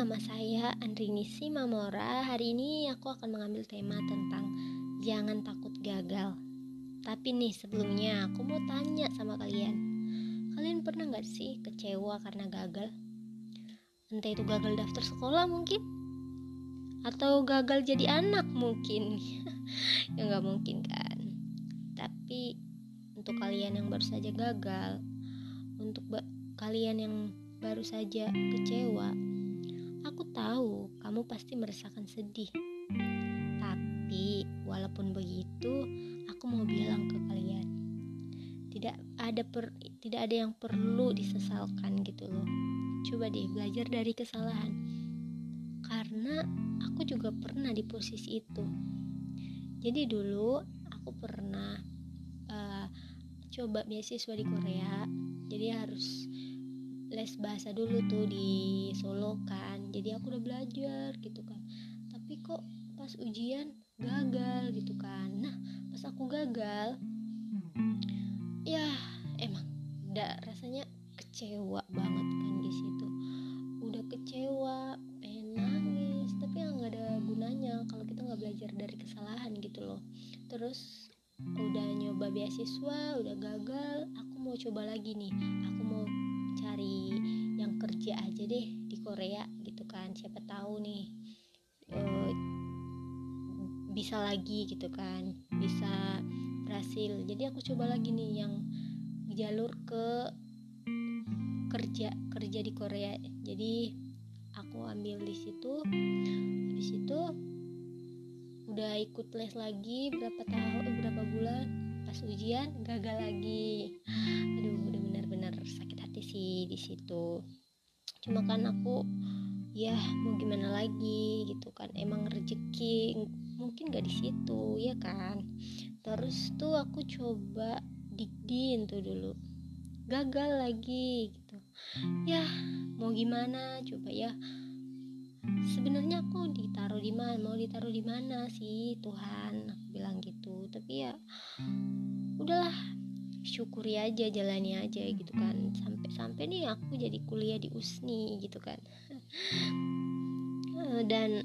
nama saya Andrinisi Mamora. Hari ini aku akan mengambil tema tentang jangan takut gagal. Tapi nih sebelumnya aku mau tanya sama kalian. Kalian pernah nggak sih kecewa karena gagal? Entah itu gagal daftar sekolah mungkin? Atau gagal jadi anak mungkin? ya nggak mungkin kan. Tapi untuk kalian yang baru saja gagal, untuk kalian yang baru saja kecewa, tahu kamu pasti merasakan sedih. Tapi walaupun begitu, aku mau bilang ke kalian, tidak ada per, tidak ada yang perlu disesalkan gitu loh. Coba deh belajar dari kesalahan. Karena aku juga pernah di posisi itu. Jadi dulu aku pernah uh, coba beasiswa di Korea. Jadi harus les bahasa dulu tuh di Solo kan. Jadi aku udah belajar gitu kan. Tapi kok pas ujian gagal gitu kan. Nah pas aku gagal ya emang udah rasanya kecewa banget kan di situ. Udah kecewa pengen nangis tapi yang nggak ada gunanya kalau kita nggak belajar dari kesalahan gitu loh. Terus udah nyoba beasiswa udah gagal aku mau coba lagi nih. Aku cari yang kerja aja deh di Korea gitu kan. Siapa tahu nih uh, bisa lagi gitu kan bisa berhasil. Jadi aku coba lagi nih yang jalur ke kerja kerja di Korea. Jadi aku ambil di situ habis itu udah ikut les lagi berapa tahun eh, berapa bulan pas ujian gagal lagi. Aduh sih di situ. Cuma kan aku ya mau gimana lagi? Gitu kan. Emang rezeki mungkin gak di situ ya kan. Terus tuh aku coba dikdin tuh dulu. Gagal lagi gitu. Ya mau gimana? Coba ya. Sebenarnya aku ditaruh di mana mau ditaruh di mana sih? Tuhan aku bilang gitu. Tapi ya udahlah syukuri aja jalani aja gitu kan. Sampai-sampai nih aku jadi kuliah di USNI gitu kan. Eh, dan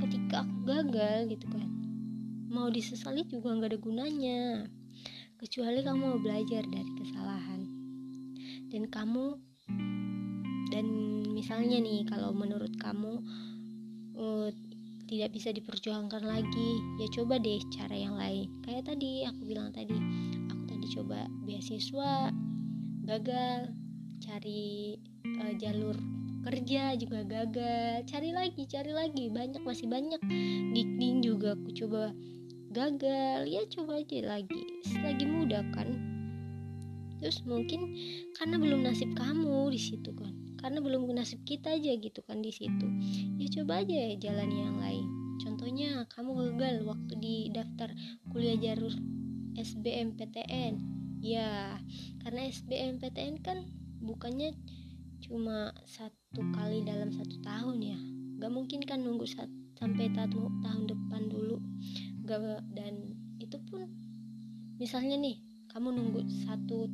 ketika aku gagal gitu kan mau disesali juga nggak ada gunanya. Kecuali kamu mau belajar dari kesalahan. Dan kamu dan misalnya nih kalau menurut kamu uh, tidak bisa diperjuangkan lagi ya coba deh cara yang lain. Kayak tadi aku bilang tadi coba beasiswa gagal cari uh, jalur kerja juga gagal. Cari lagi cari lagi. Banyak masih banyak. Dikding juga aku coba gagal. Ya coba aja lagi. Selagi muda kan. Terus mungkin karena belum nasib kamu di situ kan. Karena belum nasib kita aja gitu kan di situ. Ya coba aja ya jalan yang lain. Contohnya kamu gagal waktu di daftar kuliah jalur SBMPTN ya karena SBMPTN kan bukannya cuma satu kali dalam satu tahun ya. Gak mungkin kan nunggu saat, sampai tahun depan dulu. Gak dan itu pun misalnya nih kamu nunggu satu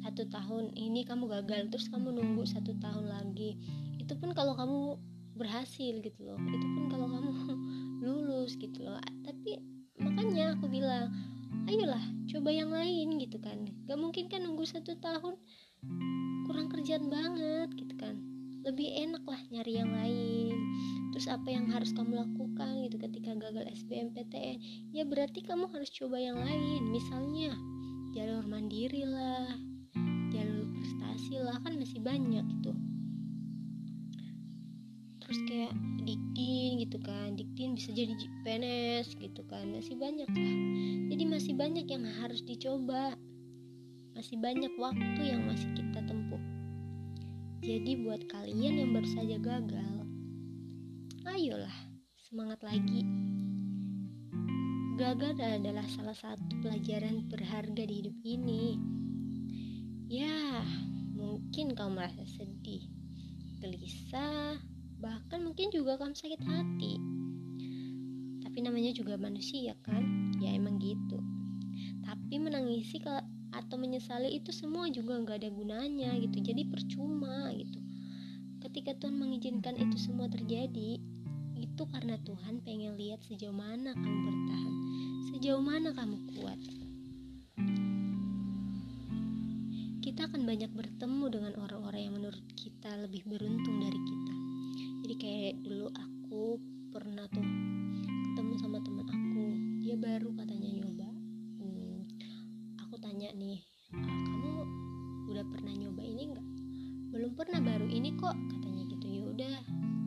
satu tahun ini kamu gagal terus kamu nunggu satu tahun lagi. Itu pun kalau kamu berhasil gitu loh. Itu pun kalau kamu lulus gitu loh. Tapi makanya aku bilang ayolah coba yang lain gitu kan. Gak mungkin kan nunggu satu tahun? Kurang kerjaan banget gitu kan. Lebih enak lah nyari yang lain. Terus apa yang harus kamu lakukan gitu ketika gagal SBMPTN ya berarti kamu harus coba yang lain. Misalnya jalur mandiri lah jalur prestasi lah kan masih banyak gitu terus kayak diktin gitu kan diktin bisa jadi PNS gitu kan masih banyak lah. Jadi masih banyak yang harus dicoba masih banyak waktu yang masih kita tempuh. Jadi buat kalian yang baru saja gagal ayolah semangat lagi. Gagal adalah salah satu pelajaran berharga di hidup ini. Ya, mungkin kamu merasa sedih, gelisah, bahkan mungkin juga kamu sakit hati. Tapi namanya juga manusia kan? Ya emang gitu. Tapi menangisi atau menyesali itu semua juga nggak ada gunanya gitu. Jadi percuma gitu. ketika Tuhan mengizinkan itu semua terjadi itu karena Tuhan pengen lihat sejauh mana kamu bertahan sejauh mana kamu kuat kita akan banyak bertemu dengan orang-orang yang menurut kita lebih beruntung dari kita jadi kayak dulu aku pernah tuh ketemu sama teman aku dia baru katanya nyoba. Hmm, aku tanya nih ah, kamu udah pernah nyoba ini enggak belum pernah baru ini kok katanya gitu. Ya udah.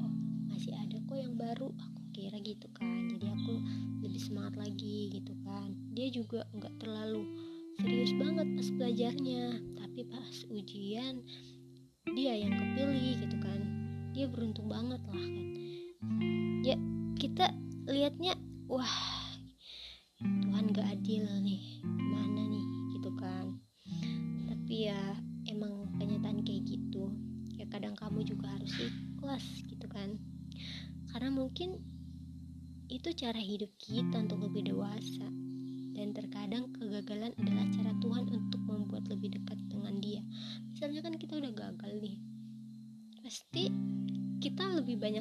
Oh masih ada kok yang baru. Aku kira gitu kan. Jadi aku lebih semangat lagi gitu kan. Dia juga nggak terlalu serius banget pas belajarnya. Tapi pas ujian dia yang kepilih gitu kan dia beruntung banget lah kan. Ya kita lihatnya wah Tuhan gak adil nih mana nih gitu kan. Tapi ya emang kenyataan kayak gitu ya kadang kamu juga harus ikhlas gitu kan. Karena mungkin itu cara hidup kita untuk lebih dewasa. Dan terkadang kegagalan adalah cara Tuhan untuk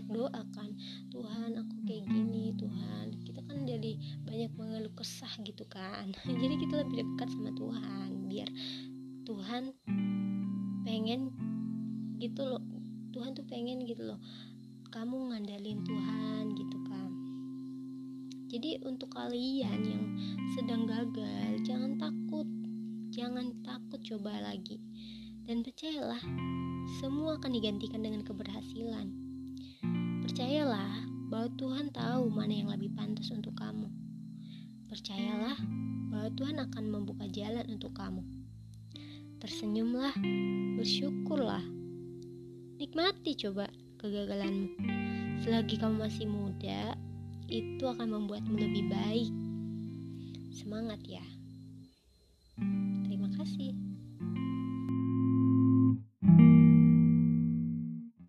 banyak doa kan Tuhan aku kayak gini Tuhan. Kita kan jadi banyak mengeluh kesah gitu kan. Jadi kita lebih dekat sama Tuhan biar Tuhan pengen gitu loh. Tuhan tuh pengen gitu loh kamu ngandalin Tuhan gitu kan. Jadi untuk kalian yang sedang gagal jangan takut. Jangan takut coba lagi. Dan percayalah semua akan digantikan dengan keberhasilan. Percayalah bahwa Tuhan tahu mana yang lebih pantas untuk kamu. Percayalah bahwa Tuhan akan membuka jalan untuk kamu. Tersenyumlah, bersyukurlah. Nikmati coba kegagalanmu. Selagi kamu masih muda, itu akan membuatmu lebih baik. Semangat ya.